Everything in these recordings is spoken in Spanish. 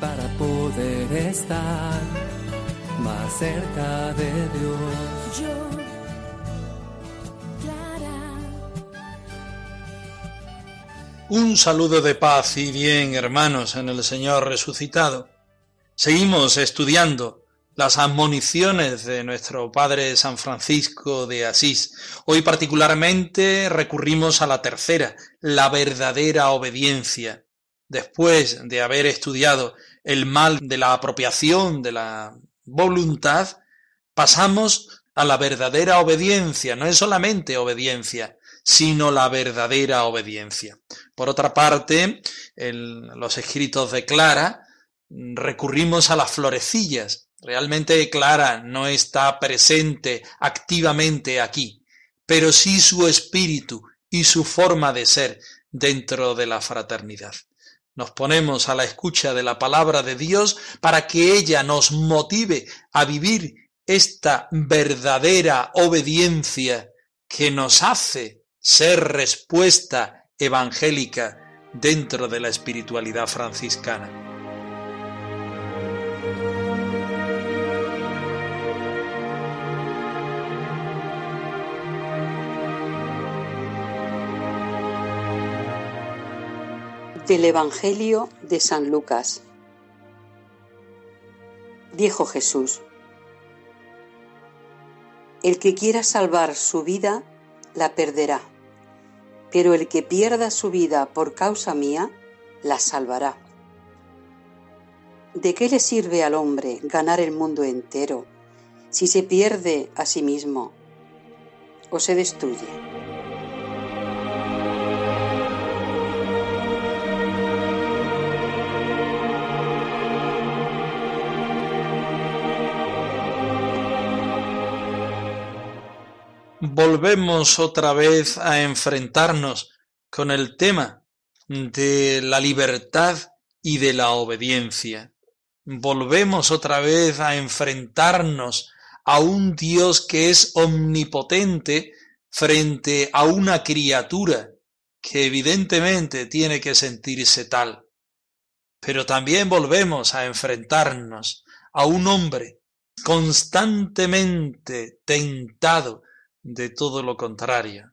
para poder estar más cerca de Dios. Yo, Clara, Un saludo de paz y bien, hermanos, en el Señor resucitado. Seguimos estudiando las admoniciones de nuestro Padre San Francisco de Asís. Hoy particularmente recurrimos a la tercera, la verdadera obediencia. Después de haber estudiado el mal de la apropiación de la voluntad, pasamos a la verdadera obediencia. No es solamente obediencia, sino la verdadera obediencia. Por otra parte, en los escritos de Clara recurrimos a las florecillas. Realmente Clara no está presente activamente aquí, pero sí su espíritu y su forma de ser dentro de la fraternidad. Nos ponemos a la escucha de la palabra de Dios para que ella nos motive a vivir esta verdadera obediencia que nos hace ser respuesta evangélica dentro de la espiritualidad franciscana. Del Evangelio de San Lucas. Dijo Jesús, El que quiera salvar su vida, la perderá, pero el que pierda su vida por causa mía, la salvará. ¿De qué le sirve al hombre ganar el mundo entero si se pierde a sí mismo o se destruye? Volvemos otra vez a enfrentarnos con el tema de la libertad y de la obediencia. Volvemos otra vez a enfrentarnos a un Dios que es omnipotente frente a una criatura que evidentemente tiene que sentirse tal. Pero también volvemos a enfrentarnos a un hombre constantemente tentado de todo lo contrario.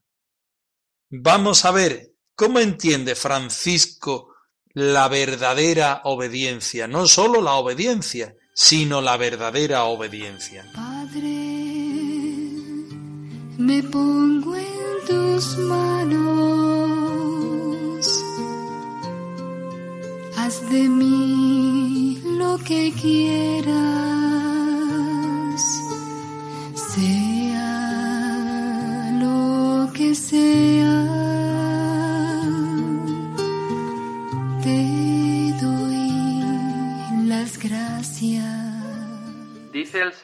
Vamos a ver cómo entiende Francisco la verdadera obediencia, no sólo la obediencia, sino la verdadera obediencia. Padre, me pongo en tus manos. Haz de mí lo que quieras.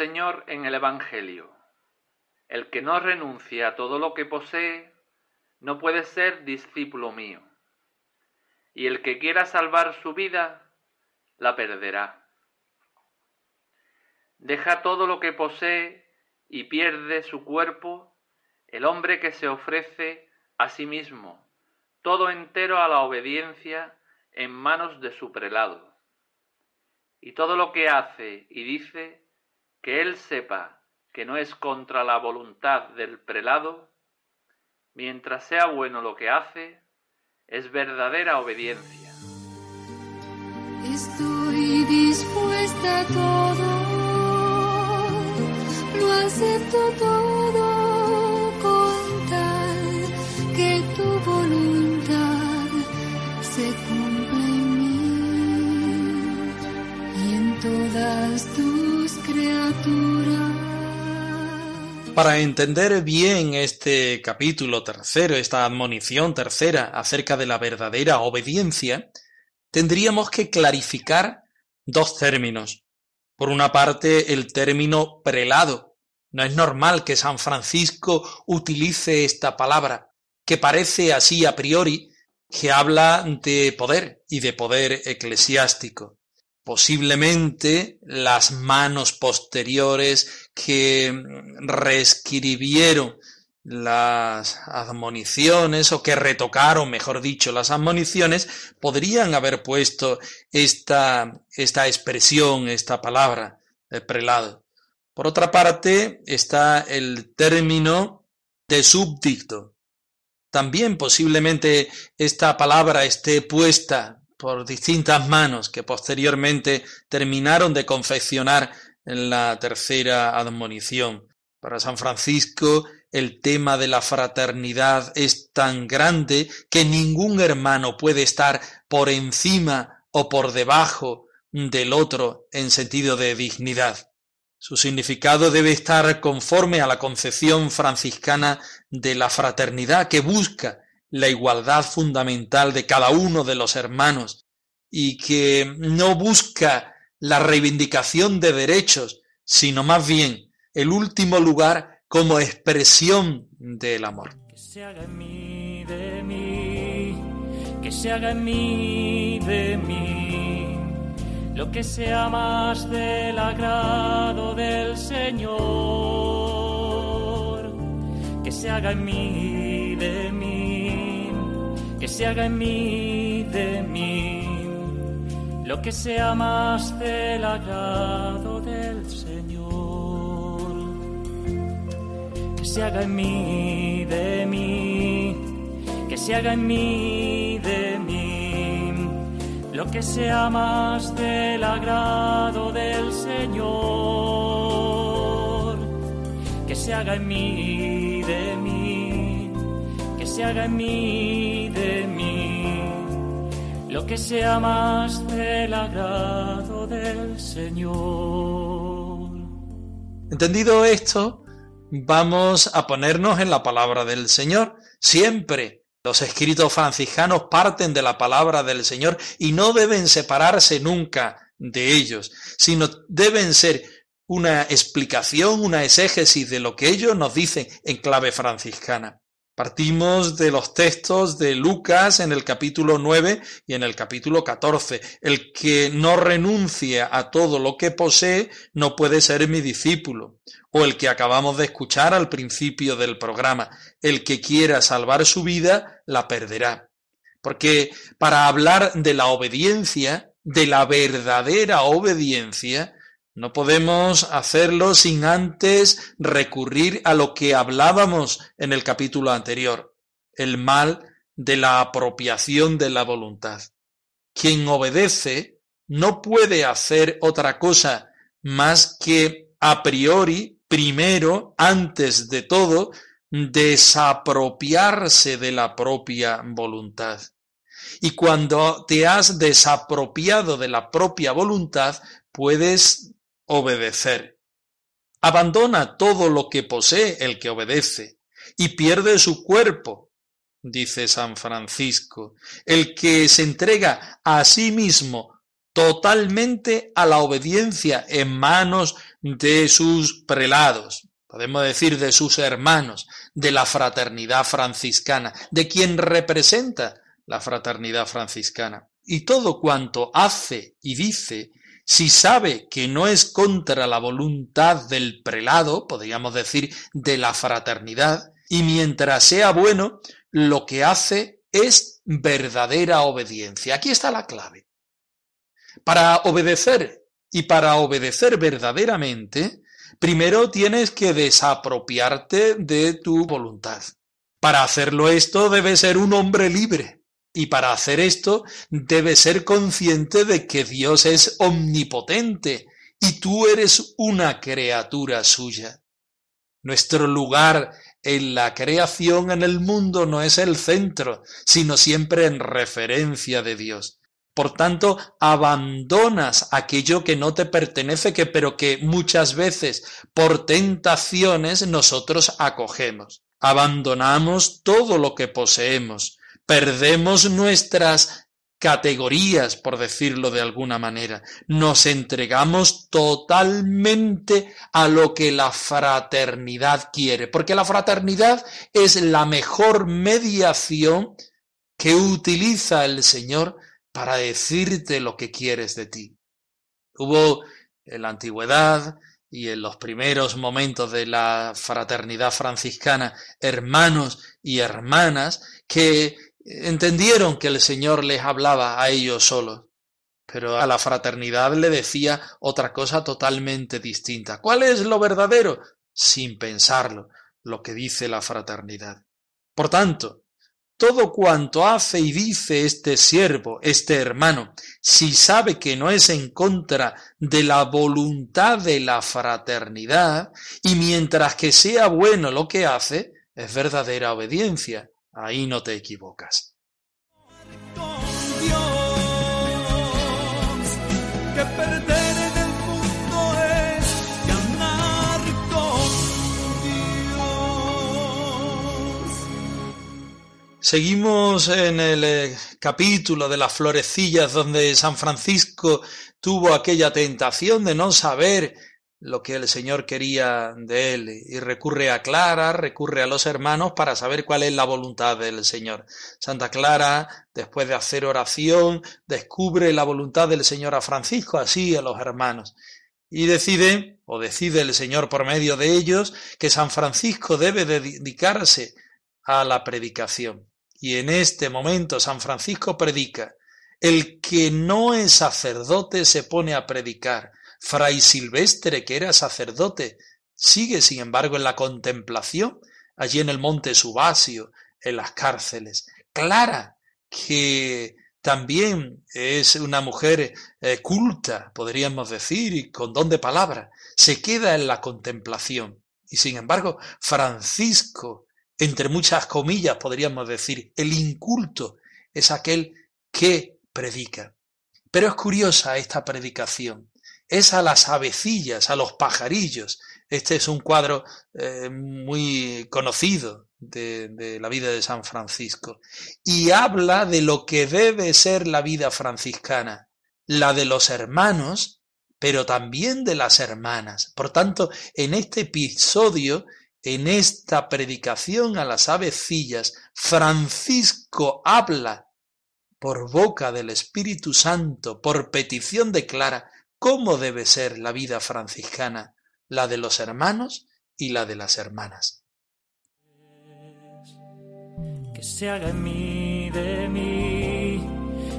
Señor en el Evangelio, el que no renuncia a todo lo que posee, no puede ser discípulo mío. Y el que quiera salvar su vida, la perderá. Deja todo lo que posee y pierde su cuerpo el hombre que se ofrece a sí mismo, todo entero a la obediencia en manos de su prelado. Y todo lo que hace y dice, que él sepa que no es contra la voluntad del prelado, mientras sea bueno lo que hace, es verdadera obediencia. Estoy dispuesta a todo, lo acepto todo Para entender bien este capítulo tercero, esta admonición tercera acerca de la verdadera obediencia, tendríamos que clarificar dos términos. Por una parte, el término prelado. No es normal que San Francisco utilice esta palabra, que parece así a priori que habla de poder y de poder eclesiástico. Posiblemente las manos posteriores que reescribieron las admoniciones o que retocaron, mejor dicho, las admoniciones, podrían haber puesto esta, esta expresión, esta palabra, de prelado. Por otra parte, está el término de subdicto. También posiblemente esta palabra esté puesta por distintas manos que posteriormente terminaron de confeccionar en la tercera admonición. Para San Francisco el tema de la fraternidad es tan grande que ningún hermano puede estar por encima o por debajo del otro en sentido de dignidad. Su significado debe estar conforme a la concepción franciscana de la fraternidad que busca la igualdad fundamental de cada uno de los hermanos y que no busca la reivindicación de derechos, sino más bien el último lugar como expresión del amor. Que se haga en mí, de mí, que se haga en mí, de mí, lo que sea más del agrado del Señor. Que se haga en mí, de mí, que se haga en mí, de mí, lo que sea más del agrado del Señor. Se haga en mí, de mí, que se haga en mí, de mí, lo que sea más del agrado del Señor, que se haga en mí, de mí, que se haga en mí, lo que sea más del agrado del Señor. Entendido esto, vamos a ponernos en la palabra del Señor. Siempre los escritos franciscanos parten de la palabra del Señor y no deben separarse nunca de ellos, sino deben ser una explicación, una exégesis de lo que ellos nos dicen en clave franciscana. Partimos de los textos de Lucas en el capítulo 9 y en el capítulo 14. El que no renuncie a todo lo que posee no puede ser mi discípulo. O el que acabamos de escuchar al principio del programa. El que quiera salvar su vida la perderá. Porque para hablar de la obediencia, de la verdadera obediencia, no podemos hacerlo sin antes recurrir a lo que hablábamos en el capítulo anterior, el mal de la apropiación de la voluntad. Quien obedece no puede hacer otra cosa más que a priori, primero, antes de todo, desapropiarse de la propia voluntad. Y cuando te has desapropiado de la propia voluntad, puedes obedecer. Abandona todo lo que posee el que obedece y pierde su cuerpo, dice San Francisco, el que se entrega a sí mismo totalmente a la obediencia en manos de sus prelados, podemos decir de sus hermanos, de la fraternidad franciscana, de quien representa la fraternidad franciscana. Y todo cuanto hace y dice si sabe que no es contra la voluntad del prelado, podríamos decir de la fraternidad, y mientras sea bueno, lo que hace es verdadera obediencia. Aquí está la clave. Para obedecer y para obedecer verdaderamente, primero tienes que desapropiarte de tu voluntad. Para hacerlo esto debe ser un hombre libre, y para hacer esto debe ser consciente de que Dios es omnipotente y tú eres una criatura suya. Nuestro lugar en la creación en el mundo no es el centro, sino siempre en referencia de Dios. Por tanto, abandonas aquello que no te pertenece, que, pero que muchas veces por tentaciones nosotros acogemos. Abandonamos todo lo que poseemos, perdemos nuestras categorías, por decirlo de alguna manera. Nos entregamos totalmente a lo que la fraternidad quiere, porque la fraternidad es la mejor mediación que utiliza el Señor para decirte lo que quieres de ti. Hubo en la antigüedad y en los primeros momentos de la fraternidad franciscana hermanos y hermanas que entendieron que el Señor les hablaba a ellos solos, pero a la fraternidad le decía otra cosa totalmente distinta. ¿Cuál es lo verdadero? Sin pensarlo, lo que dice la fraternidad. Por tanto, todo cuanto hace y dice este siervo, este hermano, si sabe que no es en contra de la voluntad de la fraternidad, y mientras que sea bueno lo que hace, es verdadera obediencia. Ahí no te equivocas. Seguimos en el eh, capítulo de las florecillas donde San Francisco tuvo aquella tentación de no saber lo que el Señor quería de él y recurre a Clara, recurre a los hermanos para saber cuál es la voluntad del Señor. Santa Clara, después de hacer oración, descubre la voluntad del Señor a Francisco, así a los hermanos. Y decide, o decide el Señor por medio de ellos, que San Francisco debe dedicarse a la predicación. Y en este momento San Francisco predica. El que no es sacerdote se pone a predicar Fray Silvestre, que era sacerdote, sigue, sin embargo, en la contemplación, allí en el monte Subasio, en las cárceles. Clara, que también es una mujer eh, culta, podríamos decir, y con don de palabra, se queda en la contemplación. Y sin embargo, Francisco, entre muchas comillas, podríamos decir, el inculto, es aquel que predica. Pero es curiosa esta predicación es a las avecillas, a los pajarillos. Este es un cuadro eh, muy conocido de, de, la vida de San Francisco y habla de lo que debe ser la vida franciscana, la de los hermanos, pero también de las hermanas. Por tanto, en este episodio, en esta predicación a las avecillas, Francisco habla por boca del Espíritu Santo, por petición de Clara, cómo debe ser la vida franciscana, la de los hermanos y la de las hermanas. Que se haga en mí de mí,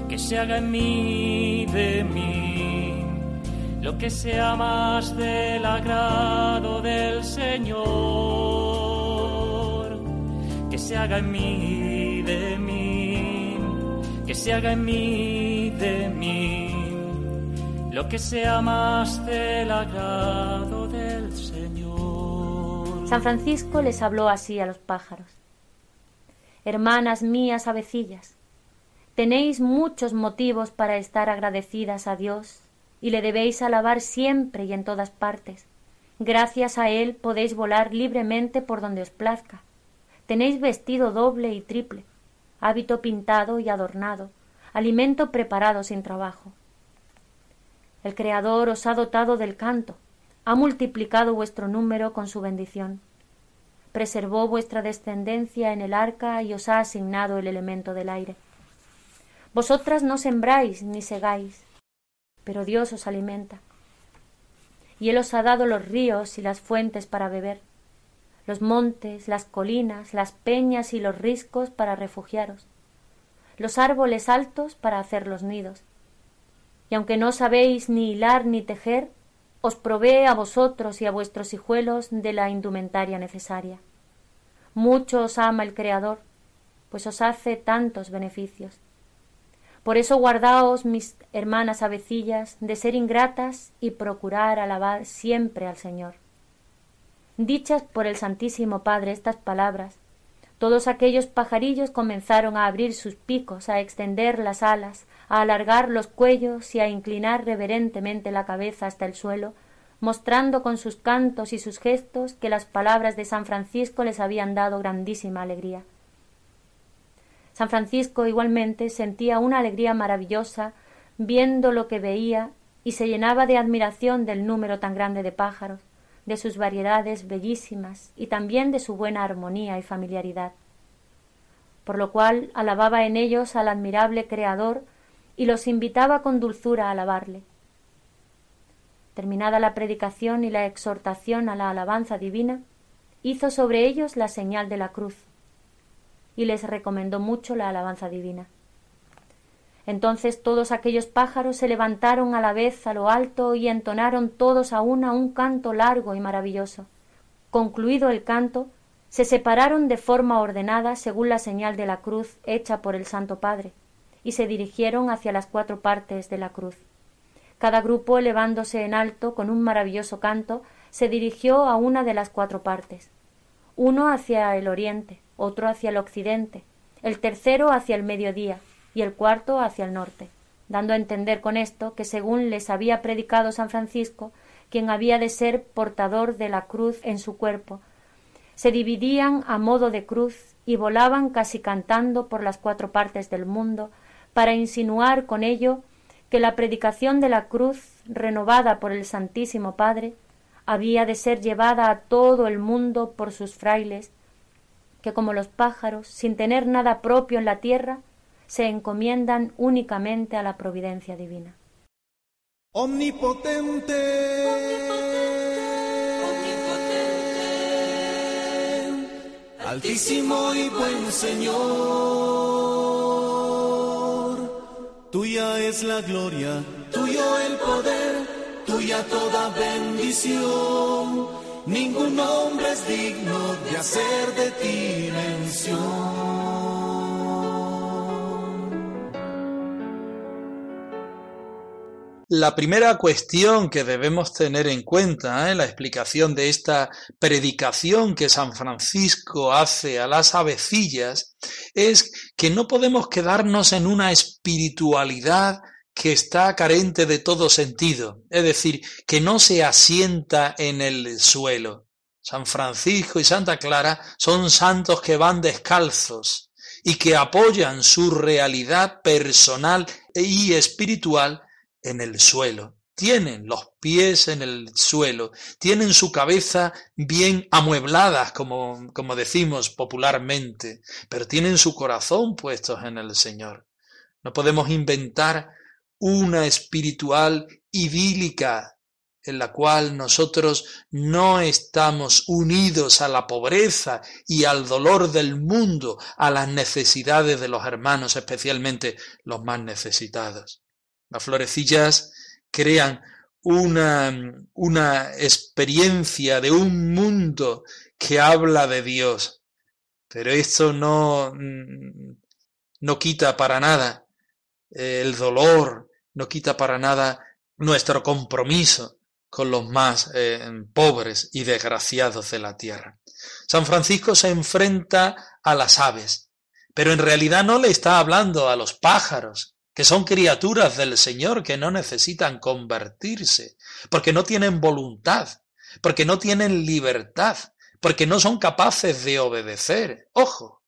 que se haga en mí de mí, lo que sea más del agrado del Señor, que se haga en mí de mí, que se haga en mí de mí del Señor. San Francisco les habló así a los pájaros. Hermanas mías avecillas, tenéis muchos motivos para estar agradecidas a Dios y le debéis alabar siempre y en todas partes. Gracias a Él podéis volar libremente por donde os plazca. Tenéis vestido doble y triple, hábito pintado y adornado, alimento preparado sin trabajo. El Creador os ha dotado del canto, ha multiplicado vuestro número con su bendición. Preservó vuestra descendencia en el arca y os ha asignado el elemento del aire. Vosotras no sembráis ni segáis, pero Dios os alimenta. Y Él os ha dado los ríos y las fuentes para beber, los montes, las colinas, las peñas y los riscos para refugiaros, los árboles altos para hacer los nidos, y aunque no sabéis ni hilar ni tejer, os provee a vosotros y a vuestros hijuelos de la indumentaria necesaria. Mucho os ama el Creador, pues os hace tantos beneficios. Por eso guardaos, mis hermanas avecillas, de ser ingratas y procurar alabar siempre al Señor. Dichas por el Santísimo Padre estas palabras, Todos aquellos pajarillos comenzaron a abrir sus picos, a extender las alas, a alargar los cuellos y a inclinar reverentemente la cabeza hasta el suelo, mostrando con sus cantos y sus gestos que las palabras de San Francisco les habían dado grandísima alegría. San Francisco igualmente sentía una alegría maravillosa viendo lo que veía y se llenaba de admiración del número tan grande de pájaros, de sus variedades bellísimas y también de su buena armonía y familiaridad. Por lo cual alababa en ellos al admirable Creador y los invitaba con dulzura a alabarle. Terminada la predicación y la exhortación a la alabanza divina, hizo sobre ellos la señal de la cruz y les recomendó mucho la alabanza divina. Entonces todos aquellos pájaros se levantaron a la vez a lo alto y entonaron todos a una un canto largo y maravilloso. Concluido el canto, se separaron de forma ordenada según la señal de la cruz hecha por el Santo Padre, y se dirigieron hacia las cuatro partes de la cruz. Cada grupo, elevándose en alto con un maravilloso canto, se dirigió a una de las cuatro partes, uno hacia el oriente, otro hacia el occidente, el tercero hacia el mediodía y el cuarto hacia el norte, dando a entender con esto que según les había predicado San Francisco, quien había de ser portador de la cruz en su cuerpo, se dividían a modo de cruz y volaban casi cantando por las cuatro partes del mundo, para insinuar con ello que la predicación de la cruz, renovada por el Santísimo Padre, había de ser llevada a todo el mundo por sus frailes, que como los pájaros, sin tener nada propio en la tierra, se encomiendan únicamente a la providencia divina. Omnipotente, altísimo y buen Señor, tuya es la gloria, tuyo el poder tuya toda bendición. Ningún hombre es digno de hacer de ti mención. La primera cuestión que debemos tener en cuenta en la explicación de esta predicación que San Francisco hace a las avecillas es que no podemos quedarnos en una espiritualidad que está carente de todo sentido, es decir, que no se asienta en el suelo. San Francisco y Santa Clara son santos que van descalzos y que apoyan su realidad personal y espiritual en el suelo. Tienen los pies en el suelo, tienen su cabeza bien amueblada, como, como decimos popularmente, pero tienen su corazón puestos en el Señor. No podemos inventar una espiritual idílica en la cual nosotros no estamos unidos a la pobreza y al dolor del mundo, a las necesidades de los hermanos, especialmente los más necesitados. Las florecillas crean una, una experiencia de un mundo que habla de Dios, pero esto no, no quita para nada el dolor, no quita para nada nuestro compromiso con los más eh, pobres y desgraciados de la tierra. San Francisco se enfrenta a las aves, pero en realidad no le está hablando a los pájaros, que son criaturas del Señor que no necesitan convertirse, porque no tienen voluntad, porque no tienen libertad, porque no son capaces de obedecer. Ojo,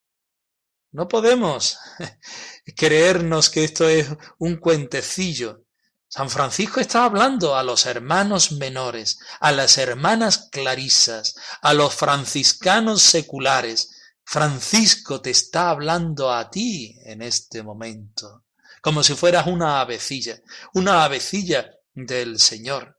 no podemos creernos que esto es un cuentecillo. San Francisco está hablando a los hermanos menores, a las hermanas clarisas, a los franciscanos seculares. Francisco te está hablando a ti en este momento, como si fueras una avecilla, una avecilla del Señor.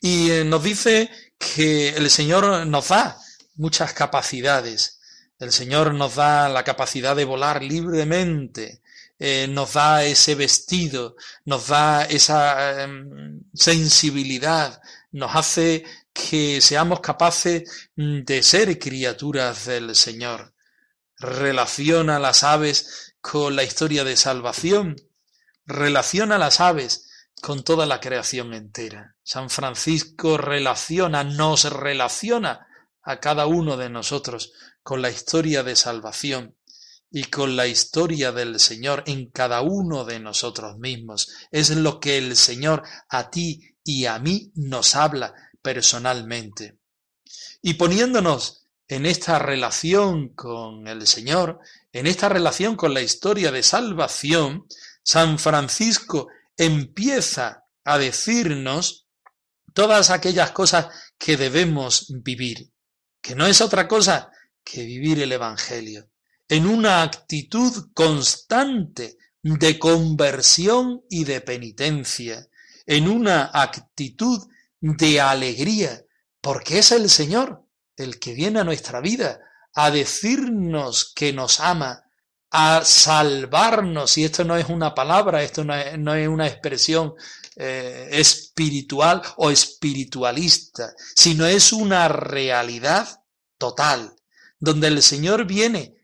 Y eh, nos dice que el Señor nos da muchas capacidades, el Señor nos da la capacidad de volar libremente, eh, nos da ese vestido, nos da esa em, sensibilidad, nos hace que seamos capaces mm, de ser criaturas del Señor. Relaciona las aves con la historia de salvación, relaciona las aves con toda la creación entera. San Francisco relaciona, nos relaciona a cada uno de nosotros con la historia de salvación y con la historia del Señor en cada uno de nosotros mismos. Es lo que el Señor a ti y a mí nos habla personalmente. Y poniéndonos en esta relación con el Señor, en esta relación con la historia de salvación, San Francisco empieza a decirnos todas aquellas cosas que debemos vivir, que no es otra cosa que vivir el Evangelio, en una actitud constante de conversión y de penitencia, en una actitud de alegría, porque es el Señor el que viene a nuestra vida a decirnos que nos ama, a salvarnos, y esto no es una palabra, esto no es, una expresión eh, espiritual o espiritualista, sino es una realidad total, donde el Señor viene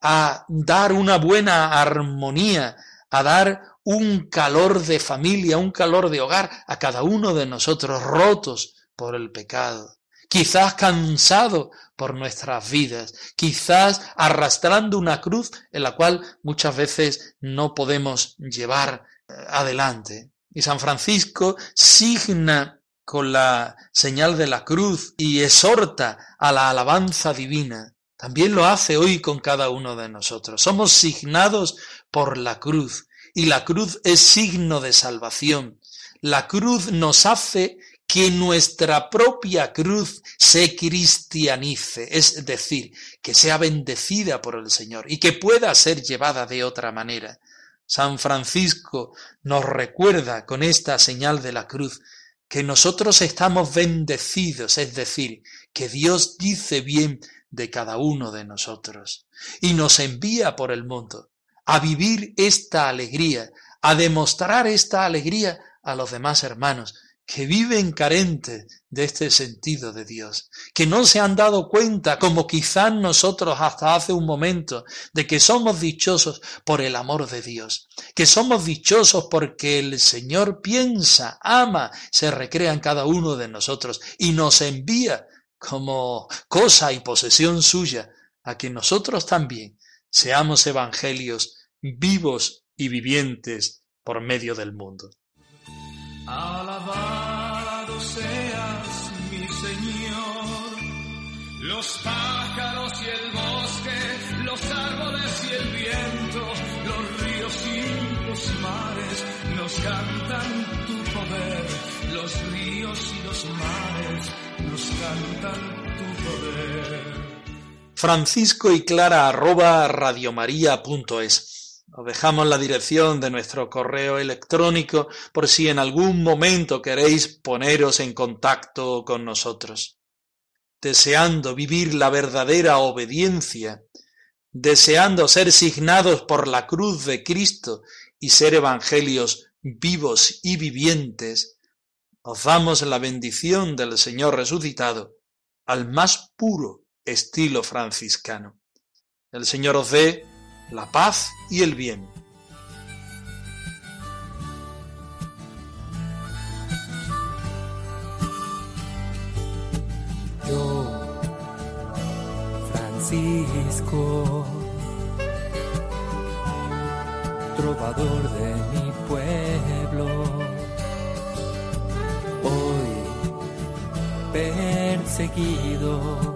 a dar una buena armonía, a dar un calor de familia, un calor de hogar a cada uno de nosotros rotos por el pecado, quizás cansado por nuestras vidas, quizás arrastrando una cruz en la cual muchas veces no podemos llevar eh, adelante. Y San Francisco signa con la señal de la cruz y exhorta a la alabanza divina. También lo hace hoy con cada uno de nosotros. Somos signados por la cruz y la cruz es signo de salvación. La cruz nos hace que nuestra propia cruz se cristianice, es decir, que sea bendecida por el Señor y que pueda ser llevada de otra manera. San Francisco nos recuerda con esta señal de la cruz que nosotros estamos bendecidos, es decir, que Dios dice bien de cada uno de nosotros y nos envía por el mundo a vivir esta alegría, a demostrar esta alegría a los demás hermanos que viven carentes de este sentido de Dios, que no se han dado cuenta, como quizás nosotros hasta hace un momento, de que somos dichosos por el amor de Dios, que somos dichosos porque el Señor piensa, ama, se recrea en cada uno de nosotros y nos envía como cosa y posesión suya a que nosotros también seamos evangelios vivos y vivientes por medio del mundo. Alabado seas, mi Señor, los pájaros y el bosque, los árboles y el viento, los ríos y los mares nos cantan tu poder, los ríos y los mares nos cantan tu poder. Francisco y Clara arroba radiomaria.es os dejamos la dirección de nuestro correo electrónico por si en algún momento queréis poneros en contacto con nosotros. Deseando vivir la verdadera obediencia, deseando ser signados por la cruz de Cristo y ser evangelios vivos y vivientes, os damos la bendición del Señor resucitado al más puro estilo franciscano. El Señor os dé la paz y el bien. Yo, Francisco, trovador de mi pueblo, hoy perseguido